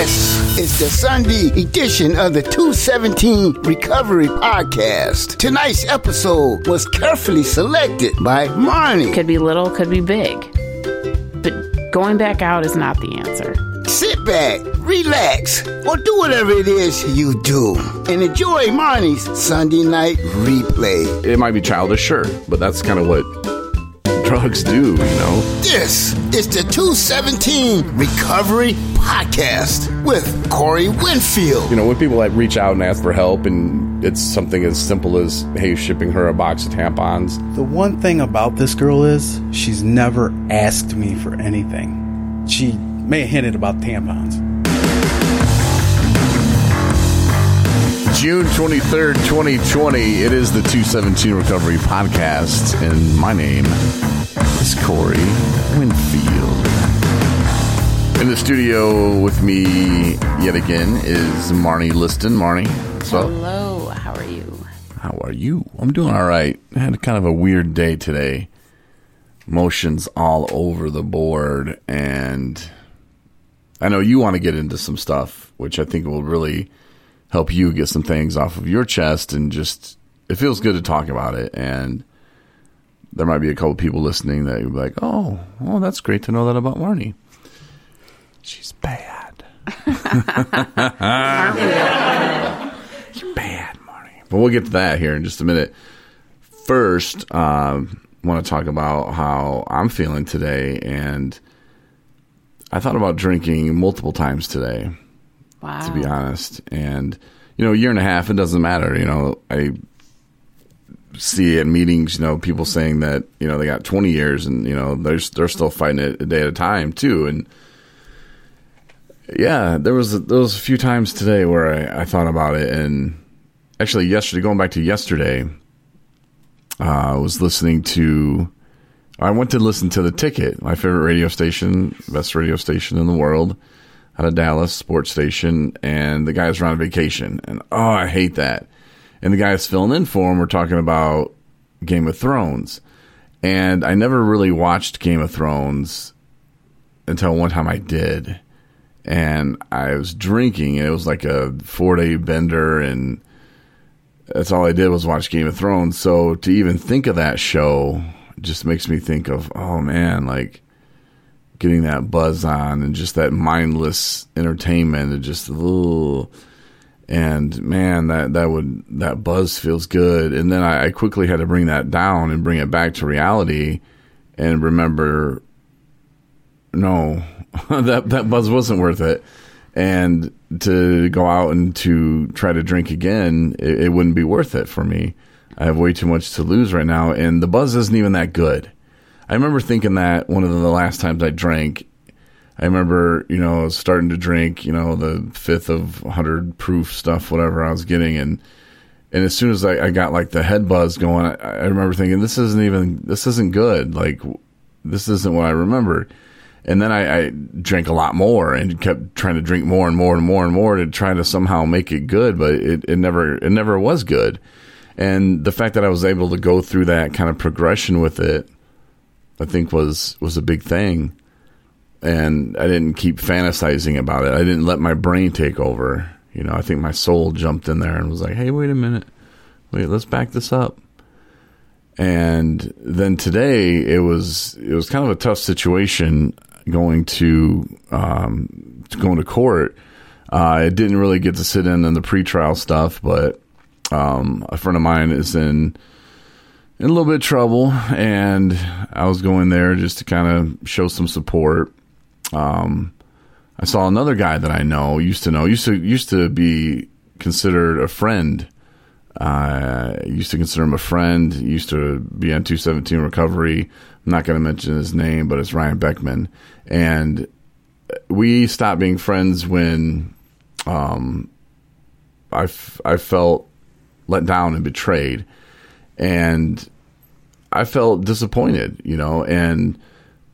This is the Sunday edition of the 217 Recovery Podcast. Tonight's episode was carefully selected by Marnie. Could be little, could be big. But going back out is not the answer. Sit back, relax, or do whatever it is you do and enjoy Marnie's Sunday night replay. It might be childish, sure, but that's kind of what drugs do, you know? This is the 217 Recovery Podcast with Corey Winfield. You know, when people like reach out and ask for help and it's something as simple as, hey, shipping her a box of tampons. The one thing about this girl is she's never asked me for anything. She may have hinted about tampons. June 23rd, 2020. It is the 217 Recovery Podcast, and my name is Corey Winfield. In the studio with me yet again is Marnie Liston. Marnie? Hello, how are you? How are you? I'm doing all right. I had kind of a weird day today. Motions all over the board, and I know you want to get into some stuff, which I think will really help you get some things off of your chest and just it feels good to talk about it and there might be a couple people listening that you'll be like, "Oh, oh, that's great to know that about Marnie." She's bad. She's bad, Marnie. But we'll get to that here in just a minute. First, um, want to talk about how I'm feeling today, and I thought about drinking multiple times today Wow. to be honest. And you know, a year and a half, it doesn't matter. You know, I see at meetings, you know, people saying that you know they got 20 years, and you know they're they're still fighting it a day at a time too. And yeah, there was a, there was a few times today where I, I thought about it, and actually yesterday, going back to yesterday, uh, I was listening to. I went to listen to the Ticket, my favorite radio station, best radio station in the world out of Dallas sports station, and the guys were on vacation, and oh, I hate that. And the guys filling in for him were talking about Game of Thrones, and I never really watched Game of Thrones until one time I did, and I was drinking, and it was like a four day bender, and that's all I did was watch Game of Thrones. So to even think of that show just makes me think of, oh man, like getting that buzz on and just that mindless entertainment and just ooh. And man that that would that buzz feels good. And then I, I quickly had to bring that down and bring it back to reality and remember no that that buzz wasn't worth it. And to go out and to try to drink again it, it wouldn't be worth it for me. I have way too much to lose right now and the buzz isn't even that good. I remember thinking that one of the last times I drank. I remember, you know, starting to drink, you know, the fifth of 100 proof stuff, whatever I was getting. And, and as soon as I, I got like the head buzz going, I, I remember thinking, this isn't even, this isn't good. Like, this isn't what I remember. And then I, I drank a lot more and kept trying to drink more and more and more and more to try to somehow make it good, but it, it never, it never was good. And the fact that I was able to go through that kind of progression with it, I think was was a big thing. And I didn't keep fantasizing about it. I didn't let my brain take over. You know, I think my soul jumped in there and was like, "Hey, wait a minute. Wait, let's back this up." And then today it was it was kind of a tough situation going to um, going to court. Uh, I didn't really get to sit in on the pretrial stuff, but um, a friend of mine is in in a little bit of trouble, and I was going there just to kind of show some support. Um, I saw another guy that I know, used to know, used to used to be considered a friend. Uh, used to consider him a friend. Used to be on 217 recovery. I'm not going to mention his name, but it's Ryan Beckman. And we stopped being friends when um, I, f- I felt let down and betrayed and I felt disappointed, you know, and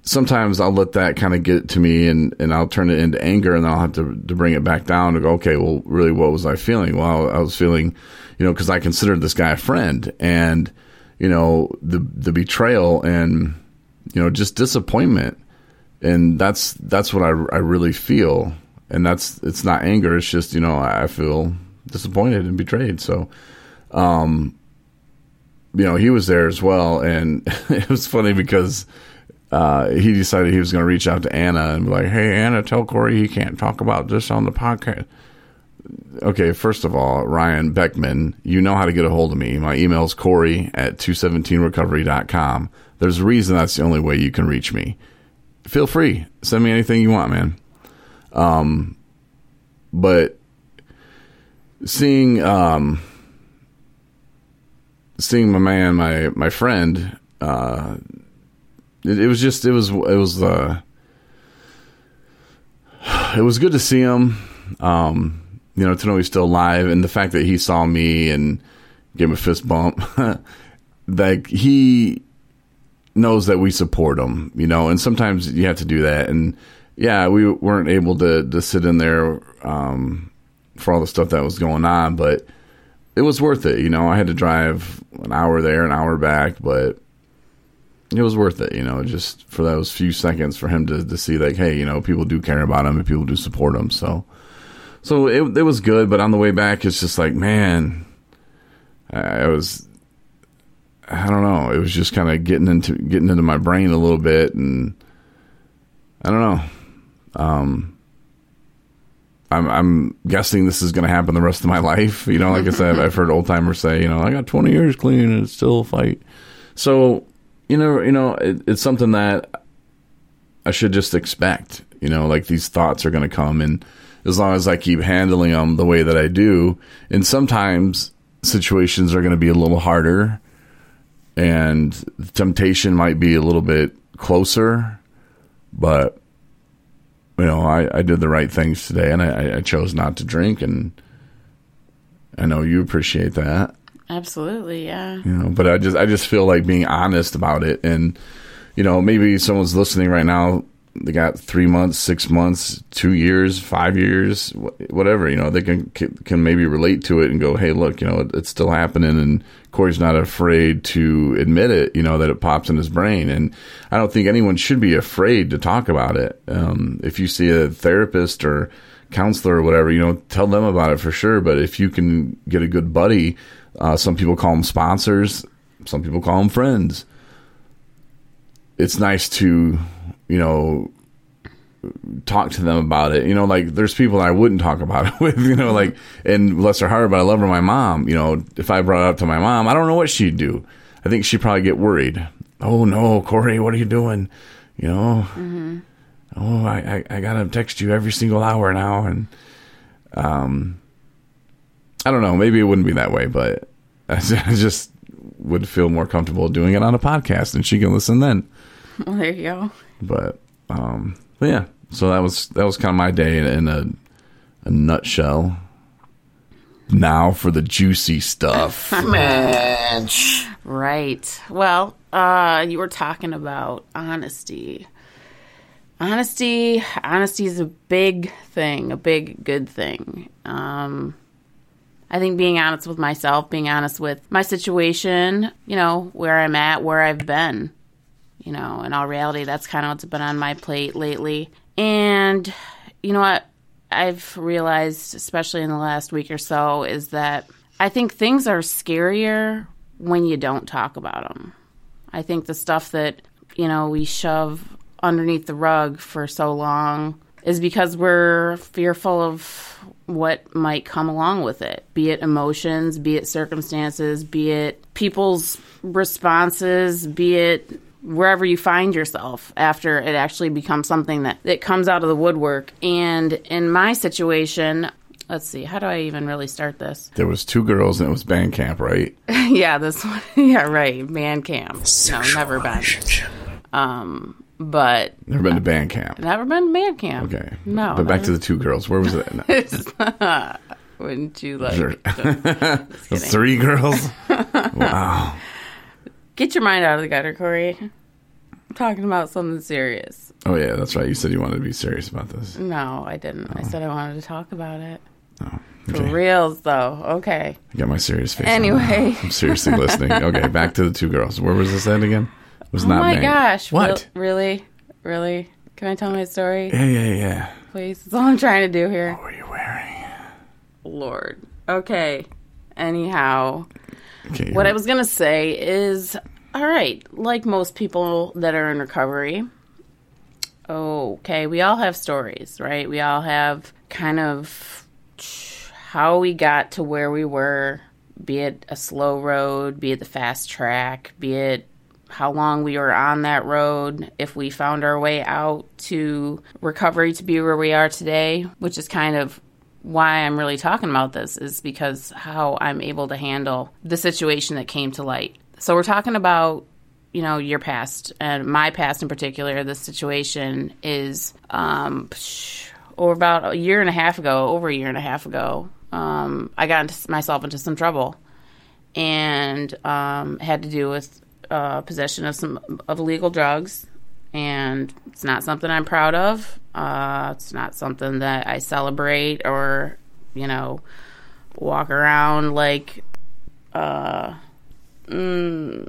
sometimes I'll let that kind of get to me and, and I'll turn it into anger and I'll have to, to bring it back down to go, okay, well, really, what was I feeling? Well, I was feeling, you know, cause I considered this guy a friend and, you know, the, the betrayal and, you know, just disappointment. And that's, that's what I, I really feel. and that's it's not anger. It's just you know I feel disappointed and betrayed. So, um, you know, he was there as well, and it was funny because uh, he decided he was going to reach out to Anna and be like, "Hey, Anna, tell Corey he can't talk about this on the podcast." Okay, first of all, Ryan Beckman, you know how to get a hold of me. My email is Corey at 217recovery.com. There's a reason that's the only way you can reach me. Feel free. Send me anything you want, man. Um, but seeing, um, seeing my man, my, my friend, uh, it, it was just, it was, it was, uh, it was good to see him. Um, you know, to know he's still alive and the fact that he saw me and gave him a fist bump, like he knows that we support him, you know, and sometimes you have to do that. And yeah, we weren't able to, to sit in there, um, for all the stuff that was going on, but it was worth it. You know, I had to drive an hour there, an hour back, but it was worth it, you know, just for those few seconds for him to, to see like, hey, you know, people do care about him and people do support him. So, so it, it was good, but on the way back, it's just like, man, I was, I don't know, it was just kind of getting into getting into my brain a little bit, and I don't know. Um, I'm I'm guessing this is going to happen the rest of my life. You know, like I said, I've heard old timers say, you know, I got 20 years clean and still fight. So, you know, you know, it, it's something that I should just expect. You know, like these thoughts are going to come and as long as I keep handling them the way that I do. And sometimes situations are going to be a little harder and temptation might be a little bit closer, but you know, I, I did the right things today and I, I chose not to drink and I know you appreciate that. Absolutely, yeah. You know, but I just I just feel like being honest about it and you know, maybe someone's listening right now they got three months, six months, two years, five years, whatever. You know, they can can maybe relate to it and go, "Hey, look, you know, it's still happening." And Corey's not afraid to admit it. You know that it pops in his brain, and I don't think anyone should be afraid to talk about it. Um, if you see a therapist or counselor or whatever, you know, tell them about it for sure. But if you can get a good buddy, uh, some people call them sponsors, some people call them friends. It's nice to you know, talk to them about it. You know, like there's people I wouldn't talk about it with, you know, like, and bless her heart, but I love her, my mom. You know, if I brought it up to my mom, I don't know what she'd do. I think she'd probably get worried. Oh no, Corey, what are you doing? You know, mm-hmm. oh, I, I, I gotta text you every single hour now. And, um, I don't know, maybe it wouldn't be that way, but I just would feel more comfortable doing it on a podcast and she can listen then. Well, there you go. But um, but yeah, so that was that was kind of my day in, in a a nutshell. Now for the juicy stuff. Man. Right. Well, uh, you were talking about honesty. Honesty, honesty is a big thing, a big good thing. Um, I think being honest with myself, being honest with my situation, you know, where I'm at, where I've been, you know, in all reality, that's kind of what's been on my plate lately. And you know what? I've realized, especially in the last week or so, is that I think things are scarier when you don't talk about them. I think the stuff that, you know, we shove underneath the rug for so long is because we're fearful of what might come along with it, be it emotions, be it circumstances, be it people's responses, be it wherever you find yourself after it actually becomes something that, that comes out of the woodwork. And in my situation, let's see, how do I even really start this? There was two girls and it was band camp, right? yeah, this one. Yeah, right. Band camp. Sexual no, never been. Um, but never been to band camp. Never been to band camp. Okay. No. But back to the two girls. Where was it? Wouldn't you like? Sure. Three girls. wow. Get your mind out of the gutter, Corey. I'm talking about something serious. Oh yeah, that's right. You said you wanted to be serious about this. No, I didn't. Oh. I said I wanted to talk about it. Oh, okay. For reals, though. Okay. I got my serious face. Anyway, I'm seriously listening. Okay, back to the two girls. Where was this at again? It was oh not. my gosh! What? Re- really? Really? Can I tell my story? Yeah, yeah, yeah. please. That's all I'm trying to do here. What were you wearing? Lord. Okay. Anyhow, Okay. what I was going to say is all right, like most people that are in recovery, okay, we all have stories, right? We all have kind of how we got to where we were, be it a slow road, be it the fast track, be it how long we were on that road, if we found our way out to recovery to be where we are today, which is kind of why I'm really talking about this is because how I'm able to handle the situation that came to light. So we're talking about you know your past and my past in particular. This situation is um, or about a year and a half ago, over a year and a half ago. Um, I got into, myself into some trouble and um, had to do with uh, possession of some of illegal drugs, and it's not something I'm proud of. Uh, it's not something that I celebrate or you know walk around like. Uh, mm,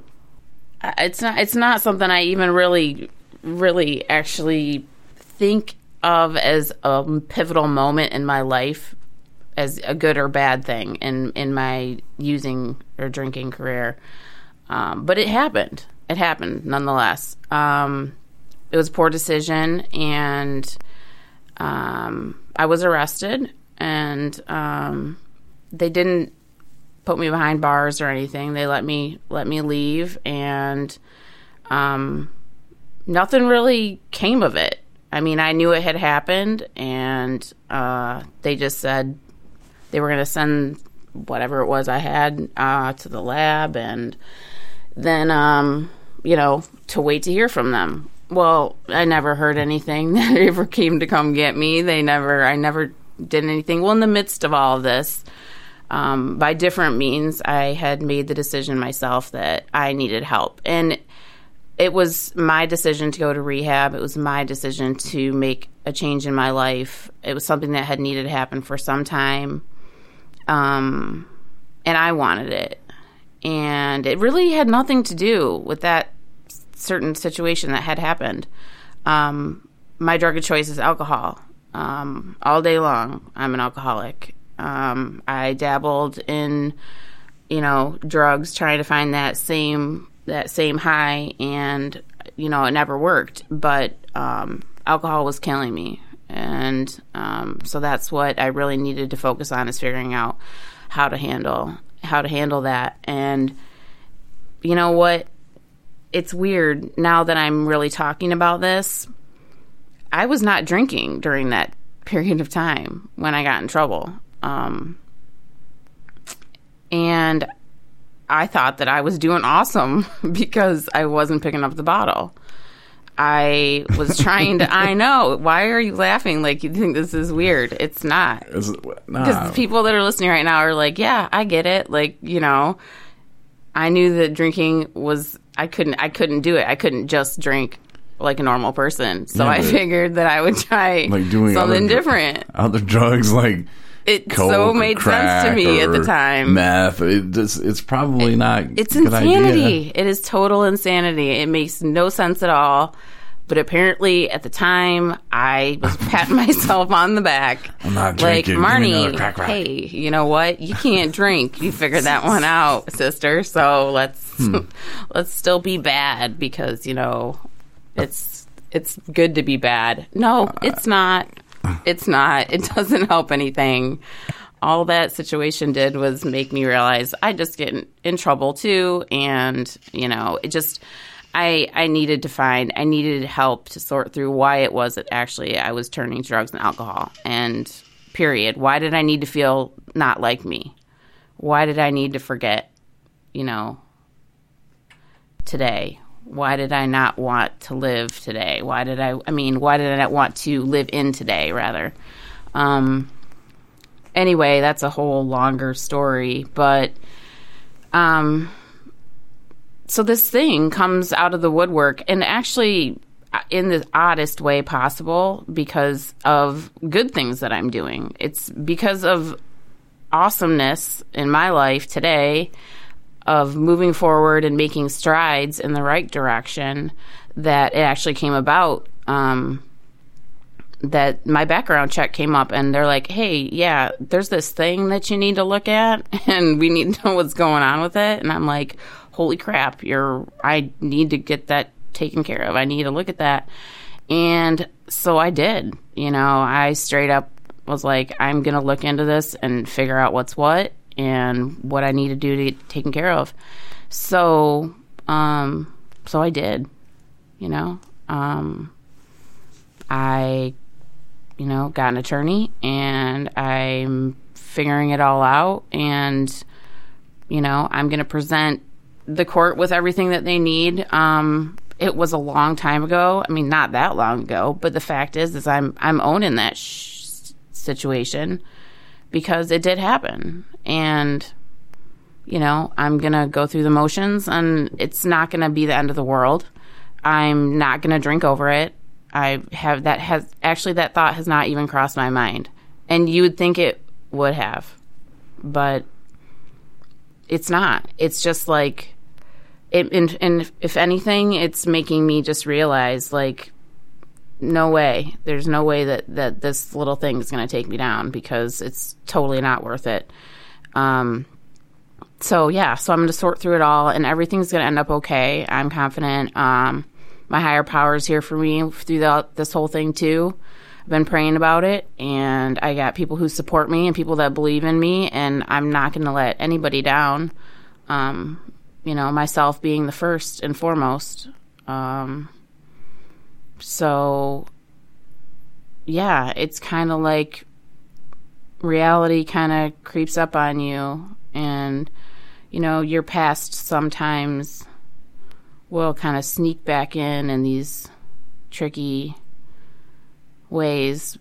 it's not. It's not something I even really, really actually think of as a pivotal moment in my life as a good or bad thing in in my using or drinking career. Um, but it happened. It happened nonetheless. Um, it was a poor decision, and um, I was arrested, and um, they didn't put me behind bars or anything. They let me let me leave, and um, nothing really came of it. I mean, I knew it had happened, and uh, they just said they were going to send whatever it was I had uh, to the lab, and then um, you know to wait to hear from them. Well, I never heard anything that ever came to come get me. They never, I never did anything. Well, in the midst of all of this, um, by different means, I had made the decision myself that I needed help, and it was my decision to go to rehab. It was my decision to make a change in my life. It was something that had needed to happen for some time. Um, and I wanted it. And it really had nothing to do with that certain situation that had happened. Um, my drug of choice is alcohol. Um, all day long, I'm an alcoholic. Um, I dabbled in, you know, drugs, trying to find that same that same high, and you know, it never worked. But um, alcohol was killing me, and um, so that's what I really needed to focus on is figuring out how to handle how to handle that. And you know what? It's weird now that I'm really talking about this. I was not drinking during that period of time when I got in trouble. Um, and I thought that I was doing awesome because I wasn't picking up the bottle. I was trying to. I know. Why are you laughing? Like you think this is weird? It's not. Because nah. people that are listening right now are like, yeah, I get it. Like you know, I knew that drinking was. I couldn't. I couldn't do it. I couldn't just drink like a normal person. So Yeah, I figured that I would try like doing something other, different. Other drugs like It coke so made sense to me at the time. Meth. It just, it's probably not. It's insanity. idea. It is total insanity. It makes no sense at all. But apparently, at the time, I was patting myself on the back. I'm not like drinking. Marnie. Hey, you know what? You can't drink. You figured that one out, sister. So let's Hmm. let's still be bad because you know it's it's good to be bad. No, it's not. It's not. It doesn't help anything. All that situation did was make me realize I just get in, in trouble too, and you know, it just I I needed to find I needed help to sort through why it was that actually I was turning to drugs and alcohol, and period. Why did I need to feel not like me? Why did I need to forget? You know, today? Why did I not want to live today? Why did I, I mean, why did I not want to live in today, rather? Um, anyway, that's a whole longer story, but, um, so this thing comes out of the woodwork and actually uh, in the oddest way possible because of good things that I'm doing. It's because of awesomeness in my life today of moving forward and making strides in the right direction that it actually came about. Um, that my background check came up and they're like, hey, yeah, there's this thing that you need to look at and we need to know what's going on with it. And I'm like, holy crap, you're, I need to get that taken care of. I need to look at that. And so I did. You know, I straight up was like, I'm going to look into this and figure out what's what and what I need to do to get taken care of. So, um, so I did, you know, um, I, you know, got an attorney and I'm figuring it all out and, you know, I'm going to present the court with everything that they need. Um, it was a long time ago. I mean, not that long ago, but the fact is, is I'm I'm owning that sh- situation because it did happen, and you know I'm gonna go through the motions, and it's not gonna be the end of the world. I'm not gonna drink over it. I have that has actually that thought has not even crossed my mind, and you would think it would have, but it's not. It's just like it, and, and if anything, it's making me just realize like, no way. There's no way that, that this little thing is going to take me down because it's totally not worth it. Um, so yeah, so I'm going to sort through it all, and everything's going to end up okay. I'm confident. Um, my higher power is here for me through the, this whole thing too. I've been praying about it, and I got people who support me and people that believe in me, and I'm not going to let anybody down. Um, you know, myself being the first and foremost. Um, so, yeah, it's kind of like reality kind of creeps up on you, and, you know, your past sometimes will kind of sneak back in in these tricky ways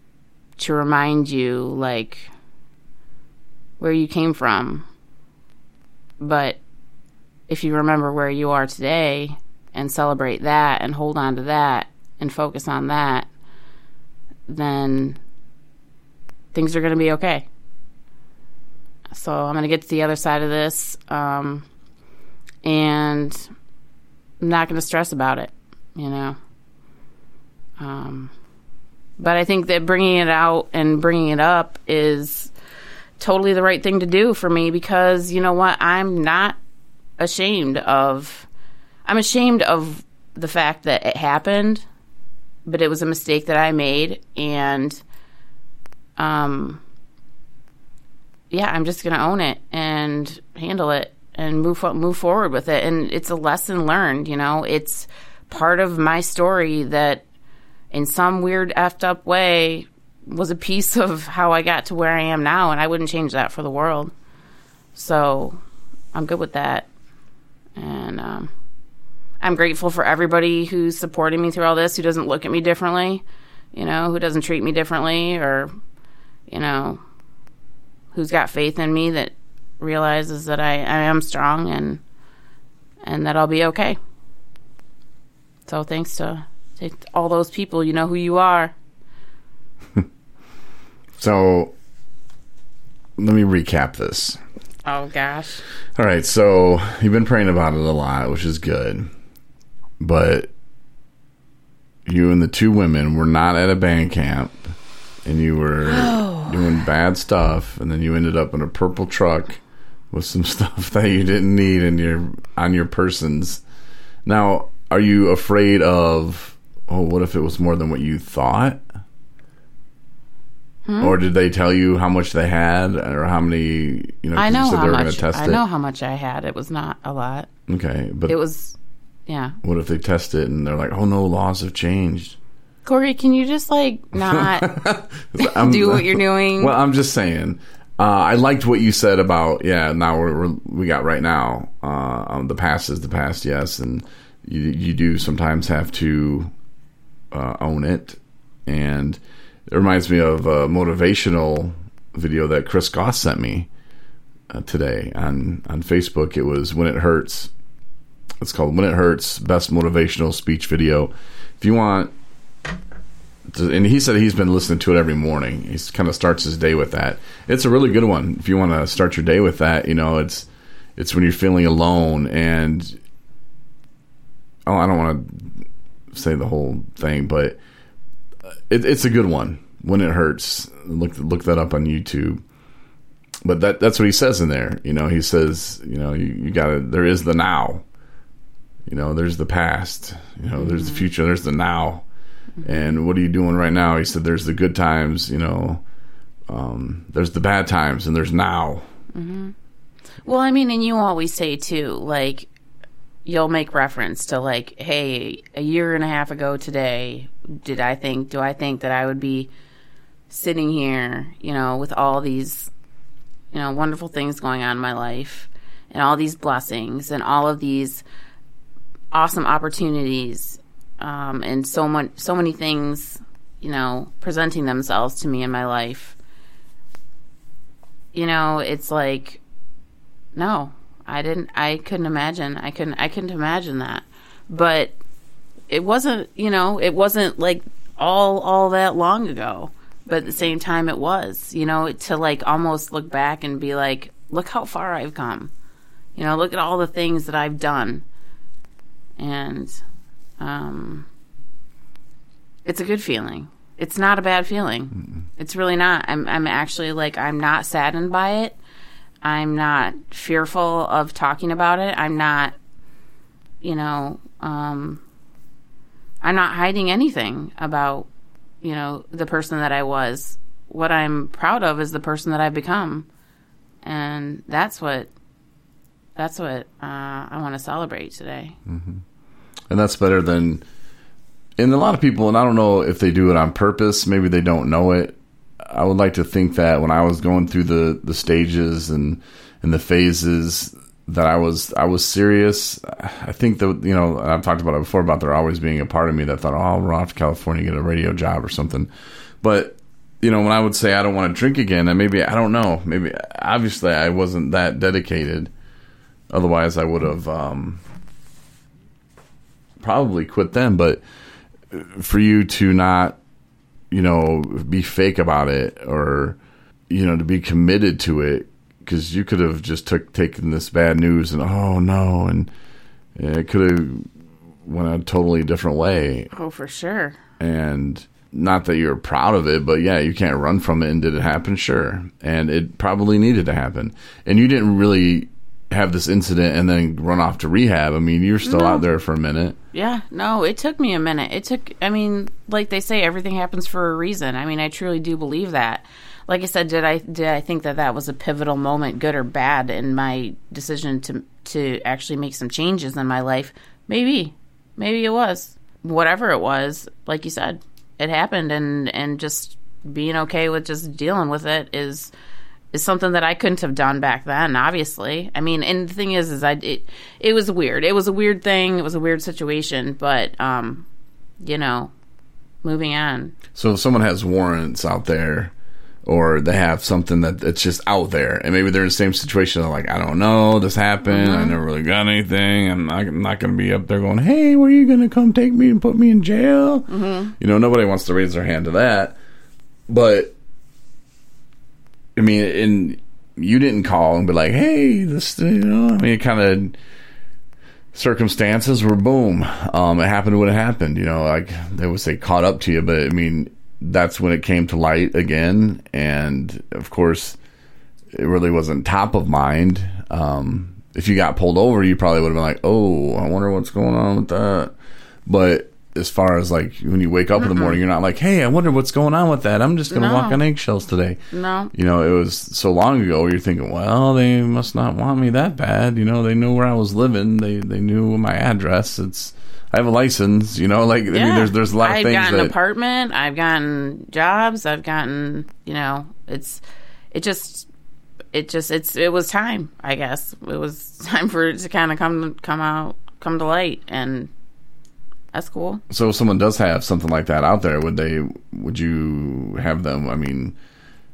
to remind you, like, where you came from. But if you remember where you are today and celebrate that and hold on to that and focus on that, then things are going to be okay. So I'm going to get to the other side of this, um, and I'm not going to stress about it, you know. Um, but I think that bringing it out and bringing it up is totally the right thing to do for me because you know what? I'm not ashamed of I'm ashamed of the fact that it happened, but it was a mistake that I made and um yeah, I'm just to own it and handle it and move move forward with it and it's a lesson learned, you know. It's part of my story that in some weird effed up way was a piece of how I got to where I am now and I wouldn't change that for the world. So, I'm good with that and um, I'm grateful for everybody who's supporting me through all this, who doesn't look at me differently, you know, who doesn't treat me differently, or you know, who's got faith in me that realizes that I, I am strong and and that I'll be okay. So thanks to, to all those people, you know who you are. so let me recap this. Oh gosh. All right, so you've been praying about it a lot, which is good. But you and the two women were not at a band camp and you were oh. doing bad stuff and then you ended up in a purple truck with some stuff that you didn't need in your on your persons. Now, are you afraid of oh, what if it was more than what you thought? Hmm? Or did they tell you how much they had, or how many? You know, I know how much. I know how much I had. It was not a lot. Okay, but it was. Yeah. What if they test it and they're like, "Oh no, laws have changed." Corey, can you just like not do what you're doing? Well, I'm just saying. Uh, I liked what you said about yeah. Now we're, we're we got right now. Uh, um, the past is the past, yes, and you you do sometimes have to uh, own it and it reminds me of a motivational video that Chris Goss sent me uh, today on on Facebook. It was when it hurts. It's called "When It Hurts: Best Motivational Speech Video." If you want, to, and he said he's been listening to it every morning. He kind of starts his day with that. It's a really good one. If you want to start your day with that, you know, it's it's when you're feeling alone and oh, I don't want to say the whole thing, but uh, it, it's a good one. When it hurts, look look that up on YouTube. But that that's what he says in there. You know, he says, you know, you, you got to. There is the now. You know, there's the past. You know, there's the mm-hmm. future. There's the now. Mm-hmm. And what are you doing right now? He said, there's the good times. You know, um, there's the bad times, and there's now. Mm-hmm. Well, I mean, and you always say too, like you'll make reference to like, hey, a year and a half ago today, did I think, do I think that I would be sitting here, you know, with all these, you know, wonderful things going on in my life and all these blessings and all of these awesome opportunities um, and so much, so many things, you know, presenting themselves to me in my life. You know, it's like no, I didn't. I couldn't imagine. I couldn't. I couldn't imagine that. But it wasn't. You know, it wasn't like all all that long ago. But at the same time, it was. You know, to like almost look back and be like, look how far I've come. You know, look at all the things that I've done. And um, it's a good feeling. It's not a bad feeling. It's really not. I'm. I'm actually like. I'm not saddened by it. I'm not fearful of talking about it. I'm not, you know, um, I'm not hiding anything about, you know, the person that I was. What I'm proud of is the person that I've become, and that's what, that's what uh, I want to celebrate today. And that's better than and a lot of people and i don't know if they do it on purpose maybe they don't know it. I would like to think that when i was going through the the stages and and the phases that i was i was serious. I think that you know i've talked about it before about there always being a part of me that thought oh i'll run off to california get a radio job or something. But you know when i would say i don't want to drink again and maybe i don't know maybe obviously i wasn't that dedicated. Otherwise i would have um probably quit then but for you to not you know be fake about it or you know to be committed to it because you could have just took taken this bad news and oh no and it could have went a totally different way Oh, for sure. and not that you're proud of it, but yeah, you can't run from it. And did it happen? Sure. And it probably needed to happen. And you didn't really have this incident and then run off to rehab. I mean, you're still No. out there for a minute. Yeah, no, it took me a minute. It took, I mean, like they say, everything happens for a reason. I mean, I truly do believe that. Like I said, did I did I think that that was a pivotal moment, good or bad, in my decision to to actually make some changes in my life? Maybe, maybe it was. Whatever it was, like you said, it happened, and and just being okay with just dealing with it is is something that I couldn't have done back then. Obviously, I mean, and the thing is, is I it it was weird. It was a weird thing. It was a weird situation, but um, you know, moving on. So if someone has warrants out there or they have something that that's just out there and maybe they're in the same situation they're like i don't know this happened i never really got anything i'm not, I'm not going to be up there going hey were you going to come take me and put me in jail you know nobody wants to raise their hand to that but i mean and you didn't call and be like hey this you know i mean it kind of circumstances were boom. Um it happened when it happened you know like they would say caught up to you but i mean that's when it came to light again. And of course it really wasn't top of mind. Um if you got pulled over you probably would have been like oh i wonder what's going on with that. But as far as like when you wake up in the morning you're not like hey i wonder what's going on with that i'm just gonna No. walk on eggshells today No, you know, it was so long ago. You're thinking, well, they must not want me that bad. You know, they knew where I was living. They they knew my address. It's I have a license. You know, like I mean, there's there's a lot of I've things gotten an apartment. I've gotten jobs. I've gotten, you know, it's, it just, it just, it's, it was time. I guess it was time for it to kind of come, come out, come to light, and that's cool. so if someone does have something like that out there, would they? Would you have them? I mean,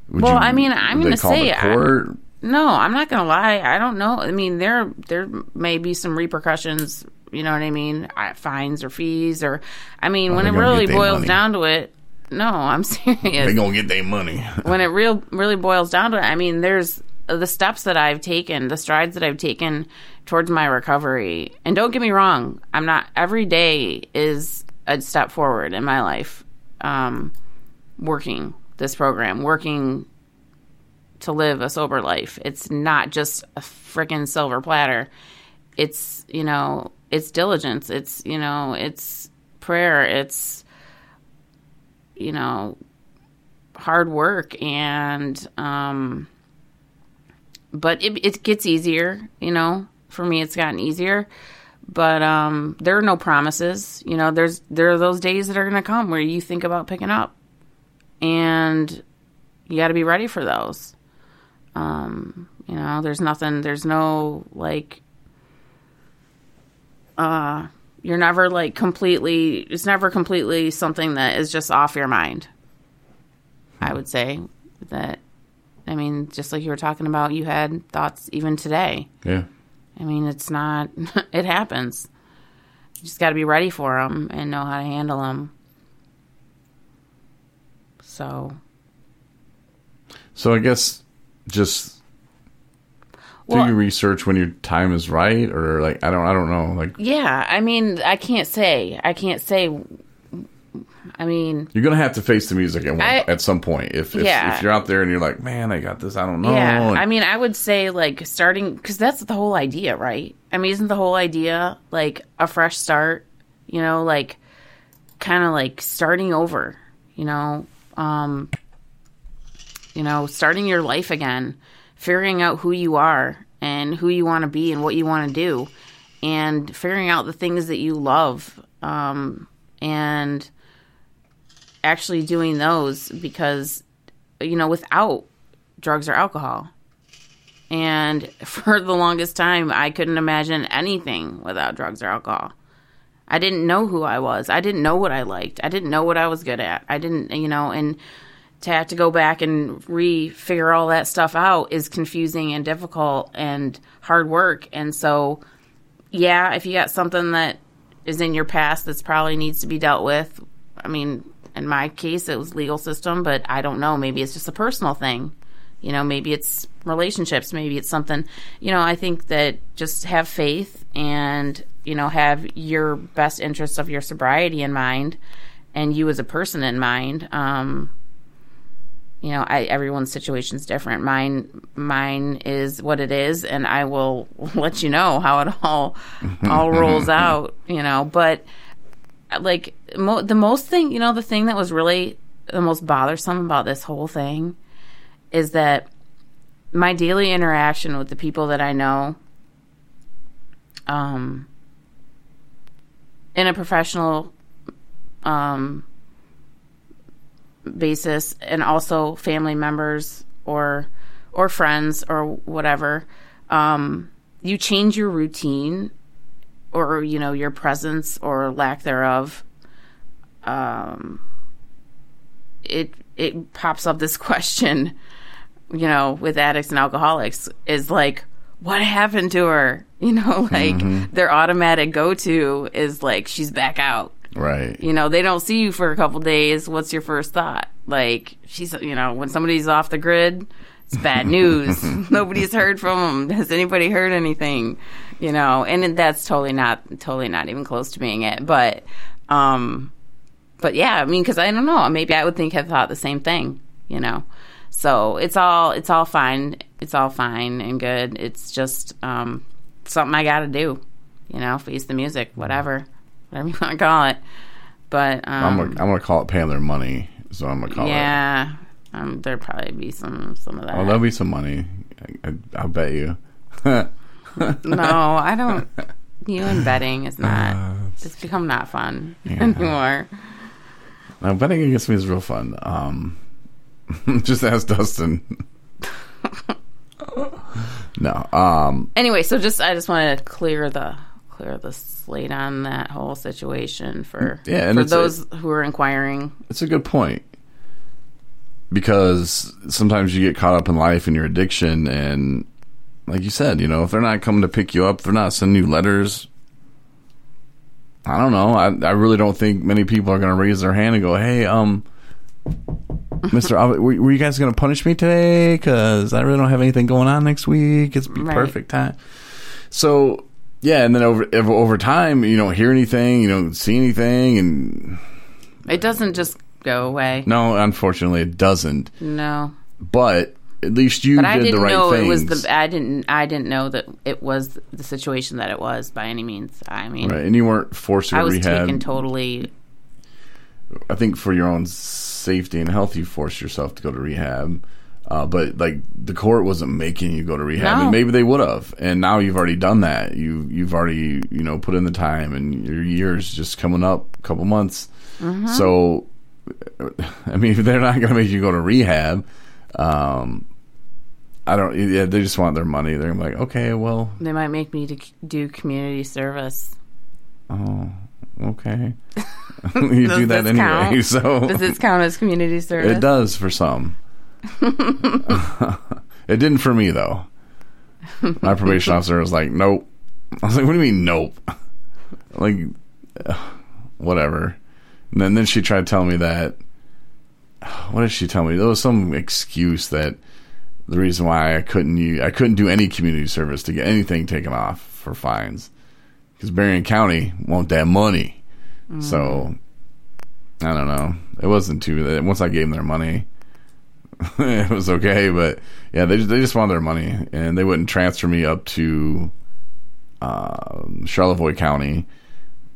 would Well, you, I mean, I'm gonna say, the I- No, I'm not gonna lie. I don't know. I mean, there there may be some repercussions. You know what I mean? Fines or fees, or I mean, oh, when it really boils money. down to it. No, I'm serious. they gonna get their money. when it real really boils down to it, I mean, there's the steps that I've taken, the strides that I've taken towards my recovery. And don't get me wrong, I'm not every day is a step forward in my life. Um, working this program, working to live a sober life. It's not just a freaking silver platter. It's, you know, it's diligence. It's, you know, it's prayer. It's, you know, hard work and, um, but it, it gets easier, you know, for me, it's gotten easier but um, there are no promises. You know, there's there are those days that are going to come where you think about picking up, and you got to be ready for those. Um, you know, there's nothing. There's no like. Uh, you're never like completely. It's never completely something that is just off your mind. I would say that. I mean, just like you were talking about, you had thoughts even today. Yeah. I mean, it's not, it happens. You just got to be ready for them and know how to handle them. So, So I guess just Well- do your research when your time is right, or like I don't, I don't know. Like yeah, I mean, I can't say. I can't say. I mean, you're gonna have to face the music at, one, I- at some point. If if, Yeah. if you're out there and you're like, man, I got this. I don't know. yeah, and- I mean, I would say like starting because that's the whole idea, right? I mean, isn't the whole idea like a fresh start? You know, like kind of like starting over. You know, um, you know, starting your life again, figuring out who you are and who you want to be and what you want to do, and figuring out the things that you love, um, and actually doing those because you know without drugs or alcohol. And for the longest time, I couldn't imagine anything without drugs or alcohol. I didn't know who I was. I didn't know what I liked. I didn't know what I was good at. I didn't, you know, and to have to go back and re figure all that stuff out is confusing and difficult and hard work. And so, yeah, if you got something that is in your past that's probably needs to be dealt with, I mean, in my case, it was legal system, but I don't know. Maybe it's just a personal thing. You know, maybe it's relationships, maybe it's something. You know, I think that just have faith and, you know, have your best interests of your sobriety in mind and you as a person in mind. Um, you know, I, everyone's situation is different. Mine, mine is what it is, and I will let you know how it all all rolls out. You know, but like mo- the most thing, you know, the thing that was really the most bothersome about this whole thing is that my daily interaction with the people that I know, um, in a professional, um, basis and also family members or or friends or whatever um, you change your routine or you know your presence or lack thereof um, it it pops up this question you know with addicts and alcoholics is like what happened to her you know like their automatic go-to is like she's back out right. you know, they don't see you for a couple days. What's your first thought? Like, she's, you know, when somebody's off the grid, it's bad news. Nobody's heard from them. Has anybody heard anything? You know, and that's totally not, totally not even close to being it. But, um, but yeah, I mean, because I don't know, maybe I would think have thought the same thing. You know, so it's all, it's all fine. It's all fine and good. It's just um, something I got to do. You know, face the music, whatever, whatever you want to call it. But um, I'm gonna, I'm gonna call it paying their money. So I'm gonna call it. yeah, um, there'd probably be some some of that. Oh, there'll be some money. I, I, I'll bet you. no, I don't. You and betting is not. Uh, it's become not fun anymore. Now betting against me is real fun. Um, just ask Dustin. no. Um. Anyway, so just I just wanted to clear the clear the slate on that whole situation for Yeah, and for those who are inquiring. It's a good point because sometimes you get caught up in life and your addiction, and like you said, you know, if they're not coming to pick you up, they're not sending you letters. I don't know. I I really don't think many people are going to raise their hand and go, "Hey, um, Mister, were, were you guys going to punish me today? Because I really don't have anything going on next week. It's be Right. perfect time." So yeah, and then over over over time, you don't hear anything, you don't see anything, and It doesn't just go away. No, unfortunately, it doesn't. No. But at least you But did I didn't the right know things. it was the I didn't I didn't know that it was the situation that it was by any means. I mean, right, and you weren't forced to I was rehab. taken totally. I think for your own safety and health, you forced yourself to go to rehab. Uh, but like the court wasn't making you go to rehab, No. and maybe they would have. And now you've already done that. You you've already you know put in the time, and your years just coming up, a couple months. Mm-hmm. So, I mean, if they're not going to make you go to rehab, um, I don't. Yeah, they just want their money. They're like, okay, well, They might make me to do community service. Oh, okay. you Does do that this anyway, count? so Does this count as community service? It does for some. it didn't for me though. My probation officer was like, "Nope." I was like, "What do you mean, nope?" like, uh, whatever. And then then she tried telling me that. What did she tell me? There was some excuse that the reason why I couldn't use, I couldn't do any community service to get anything taken off for fines because Berrien County want that money. So I don't know. It wasn't too. Once I gave them their money, it was okay. But yeah, they just, they just wanted their money, and they wouldn't transfer me up to um, Charlevoix County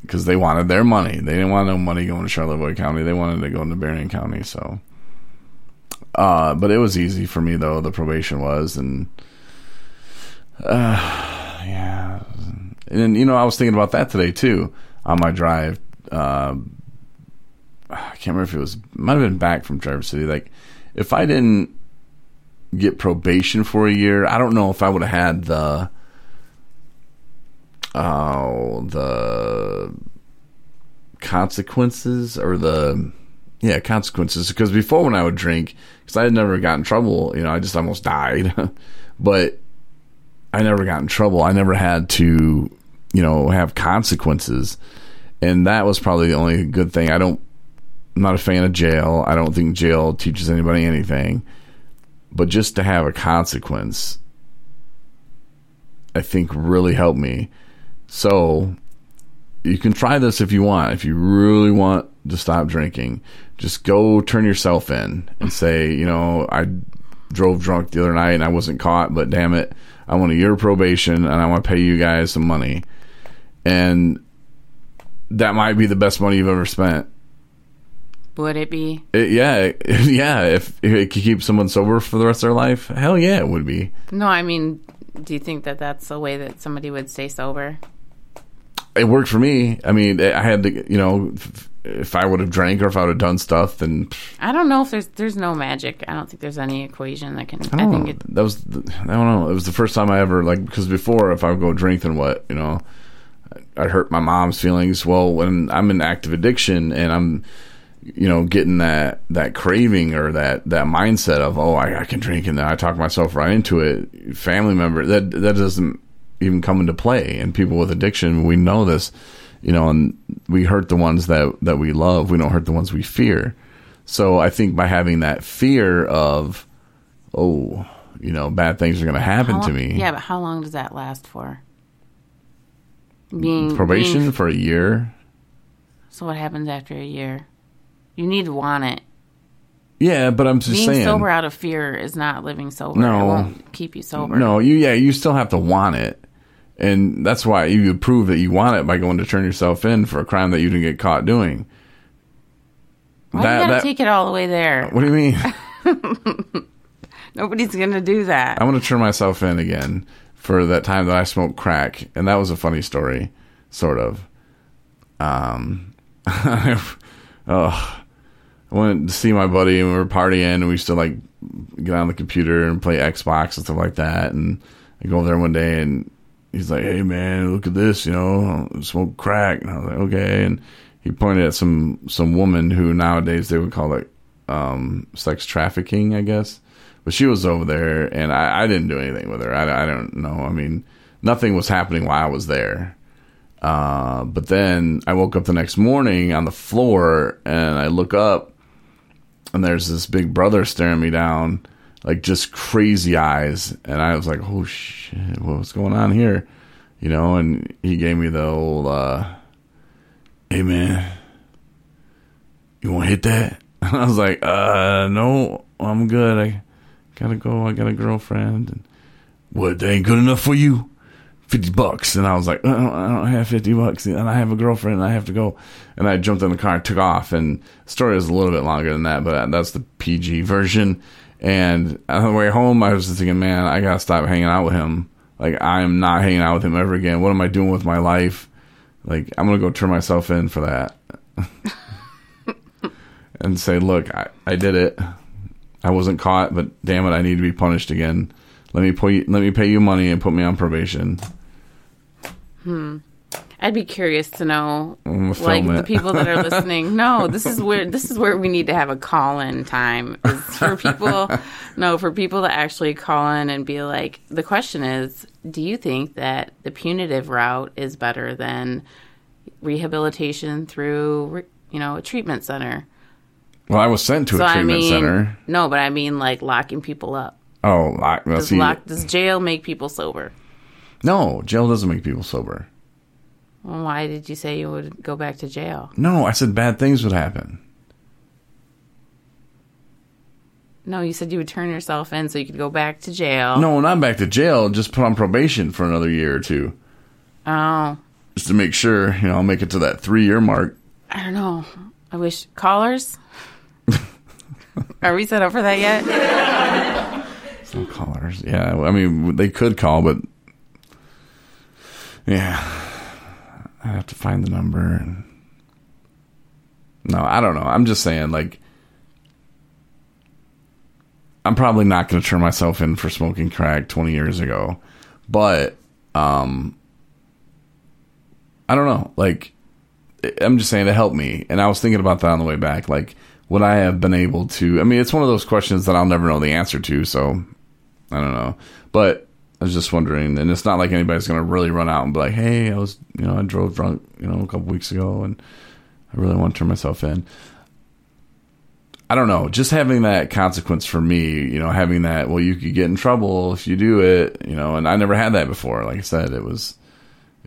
because they wanted their money. They didn't want no money going to Charlevoix County. They wanted to go into Berrien County. So, uh, but it was easy for me though. The probation was, and uh, yeah, and you know, I was thinking about that today too on my drive. Uh, I can't remember if it was might have been back from Traverse City. Like, if I didn't get probation for a year, I don't know if I would have had the oh the consequences or the yeah consequences because before when I would drink because I had never got in trouble, you know, I just almost died, but I never got in trouble. I never had to you know have consequences, and that was probably the only good thing. I don't I'm not a fan of jail. I don't think jail teaches anybody anything. But just to have a consequence, I think really helped me. So you can try this if you want. If you really want to stop drinking, just go turn yourself in and say, you know, I drove drunk the other night and I wasn't caught, but damn it, I want a year of probation and I want to pay you guys some money. And that might be the best money you've ever spent. Would it be? It, yeah, yeah. If, if it could keep someone sober for the rest of their life, hell yeah, it would be. No, I mean, do you think that that's the way that somebody would stay sober? It worked for me. I mean, I had to, you know, if I would have drank or if I would have done stuff, then I don't know if there's there's no magic. I don't think there's any equation that can. I I, don't think know. it. that was, the, I don't know. It was the first time I ever like because before, if I would go drink, then what, you know, I'd hurt my mom's feelings. Well, when I'm in active addiction and I'm, you know, getting that that craving or that that mindset of oh, I, I can drink, and then I talk myself right into it. Family member that that doesn't even come into play. And people with addiction, we know this, you know, and we hurt the ones that that we love. We don't hurt the ones we fear. So I think by having that fear of, oh, you know, bad things are going to happen how to me. Yeah, but how long does that last for? Being Probation being- for a year. so what happens after a year? You need to want it. Yeah, but I'm just Being saying. sober out of fear is not living sober. No. it won't keep you sober. No, you yeah, you still have to want it. And that's why you prove that you want it by going to turn yourself in for a crime that you didn't get caught doing. Why that- you gotta that- take it all the way there? What do you mean? Nobody's gonna do that. I want to turn myself in again for that time that I smoked crack, and that was a funny story, sort of. Um, oh, I went to see my buddy, and we were partying, and we used to like get on the computer and play Xbox and stuff like that. And I go over there one day, and he's like, "Hey man, look at this, you know, smoke crack." And I was like, "Okay," and he pointed at some some woman who nowadays they would call it um, sex trafficking, I guess. But she was over there, and I, I didn't do anything with her. I, I don't know. I mean, nothing was happening while I was there. Uh, but then I woke up the next morning on the floor, and I look up, and there's this big brother staring me down, like just crazy eyes. And I was like, "Oh shit, what's going on here?" You know. And he gave me the old, uh, "Hey man, you want to hit that?" And I was like, uh, no, I'm good. I gotta go. I got a girlfriend. And, what, that ain't good enough for you? 50 bucks. And I was like, I don't, I don't have 50 bucks. And I have a girlfriend and I have to go. And I jumped in the car and took off. And the story is a little bit longer than that, but that's the PG version. And on the way home, I was just thinking, man, I gotta stop hanging out with him. Like, I am not hanging out with him ever again. What am I doing with my life? Like, I'm gonna go turn myself in for that. and say, look, I, I did it. I wasn't caught, but damn it, I need to be punished again. Let me pay, let me pay you money and put me on probation. Hmm. I'd be curious to know, like film the people that are listening. No, this is where this is where we need to have a call in time. Is for people, no, for people to actually call in and be like, the question is, do you think that the punitive route is better than rehabilitation through, you know, a treatment center? Well, I was sent to a So I treatment mean, center. no, but I mean like locking people up. Oh, lock, well, Does see, lock does jail make people sober? no, jail doesn't make people sober. Why did you say you would go back to jail? No, I said bad things would happen. No, you said you would turn yourself in so you could go back to jail. No, not back to jail. Just put on probation for another year or two, Oh, just to make sure you know I'll make it to that three year mark. I don't know. I wish callers. Are we set up for that yet? Some callers, yeah. I mean, they could call, but yeah, I have to find the number. And... No, I don't know. I'm just saying, like, I'm probably not going to turn myself in for smoking crack 20 years ago, but um, I don't know. Like, I'm just saying to help me, and I was thinking about that on the way back. Like, would I have been able to? I mean, it's one of those questions that I'll never know the answer to, so I don't know. But I was just wondering, and it's not like anybody's going to really run out and be like, "Hey, I was, you know, I drove drunk, you know, a couple weeks ago, and I really want to turn myself in." I don't know. Just having that consequence for me, you know, having that, well, you could get in trouble if you do it, you know, and I never had that before. Like I said, it was,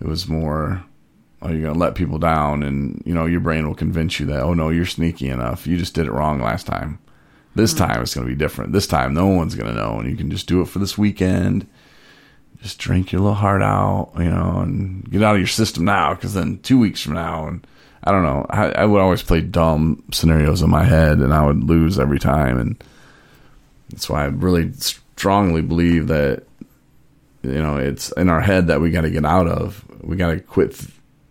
it was more, oh, you're going to let people down and, you know, your brain will convince you that, oh, no, you're sneaky enough. You just did it wrong last time. This mm-hmm. time it's going to be different. This time no one's going to know and you can just do it for this weekend. Just drink your little heart out, you know, and get out of your system now because then two weeks from now and, I don't know. I, I would always play dumb scenarios in my head, and I would lose every time, and that's why I really strongly believe that you know it's in our head that we got to get out of. We got to quit th-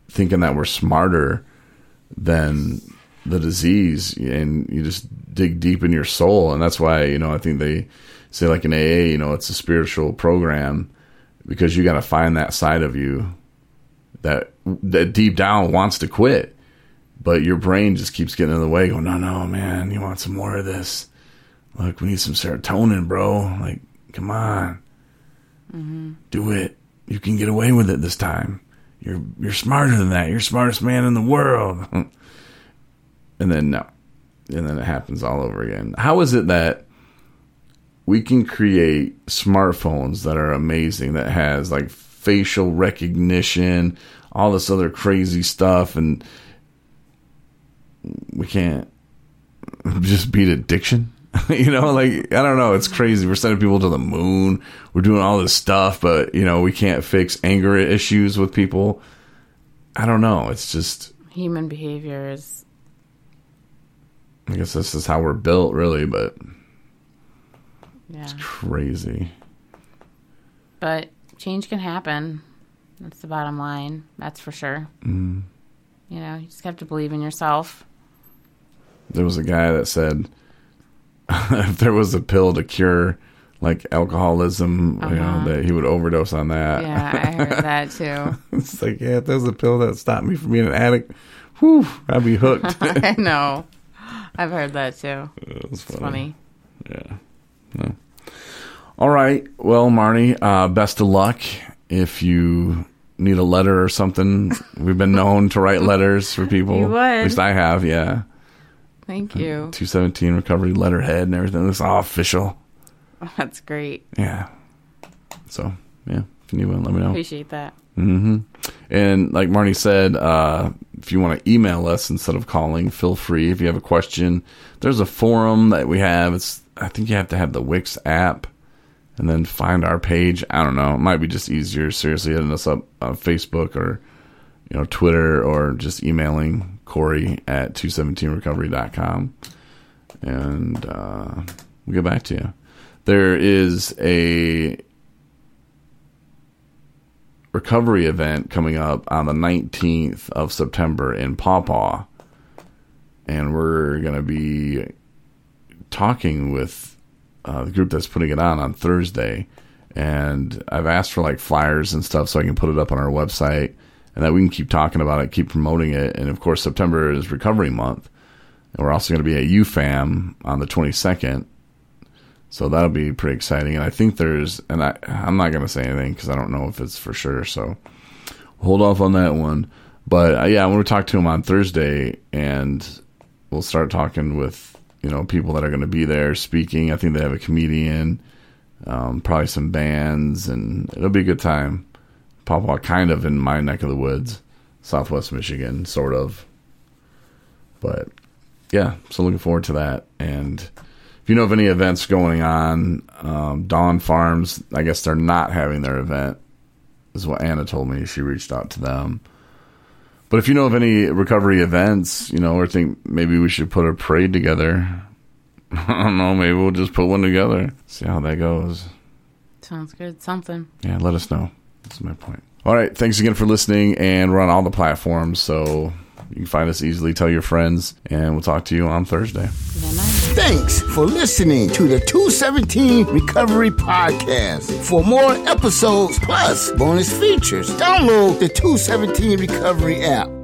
thinking that we're smarter than the disease, and you just dig deep in your soul, and that's why you know I think they say like in AA, you know, it's a spiritual program because you got to find that side of you that that deep down wants to quit. But your brain just keeps getting in the way going no no man you want some more of this. Look we need some serotonin bro. Like come on. Mm-hmm. Do it. You can get away with it this time. You're you're smarter than that. You're smartest man in the world. And then no. And then it happens all over again. How is it that we can create smartphones that are amazing that has like facial recognition all this other crazy stuff and we can't just beat addiction. you know, like I don't know, it's crazy. We're sending people to the moon. We're doing all this stuff, but you know, we can't fix anger issues with people. I don't know. It's just Human behavior is I guess this is how we're built really, but yeah. crazy. But change can happen. That's the bottom line. That's for sure. Mm. You know, you just have to believe in yourself. There was a guy that said if there was a pill to cure like alcoholism, you know, that he would overdose on that. Yeah, I heard that too. it's like, yeah, if there's a pill that stopped me from being an addict, whew, I'd be hooked. I know. I've heard that too. It It's funny. Yeah. No. All right. Well, Marnie, uh, best of luck. If you need a letter or something, we've been known to write letters for people. At least I have, yeah. Thank you. 217 recovery letterhead and everything. It's all official. That's great. Yeah. So, yeah. If you need one, let me know. Appreciate that. Mm-hmm. And like Marnie said, uh, if you want to email us instead of calling, feel free. If you have a question, there's a forum that we have. It's I think you have to have the Wix app and then find our page. I don't know. It might be just easier, seriously, hitting us up on Facebook or you know Twitter or just emailing Corey at 217recovery.com and uh, we'll get back to you. There is a recovery event coming up on the 19th of September in Pawpaw. And we're going to be talking with uh, the group that's putting it on on Thursday. And I've asked for like flyers and stuff so I can put it up on our website and that we can keep talking about it, keep promoting it. And of course, September is Recovery Month. And we're also going to be at UFAM on the 22nd. So that'll be pretty exciting. And I think there's, and I, I'm not going to say anything because I don't know if it's for sure. So hold off on that one. But uh, yeah, I'm going to talk to him on Thursday and we'll start talking with, you know, people that are going to be there speaking. I think they have a comedian, um, probably some bands, and it'll be a good time. Pawpaw kind of in my neck of the woods, Southwest Michigan, sort of. But yeah, so looking forward to that. And if you know of any events going on, um, Dawn Farms, I guess they're not having their event, is what Anna told me. She reached out to them. But if you know of any recovery events, you know, or think maybe we should put a parade together, I don't know, maybe we'll just put one together, see how that goes. Sounds good. Something. Yeah, let us know. That's my point. All right. Thanks again for listening. And we're on all the platforms. So you can find us easily. Tell your friends. And we'll talk to you on Thursday. Thanks for listening to the 217 Recovery Podcast. For more episodes plus bonus features, download the 217 Recovery app.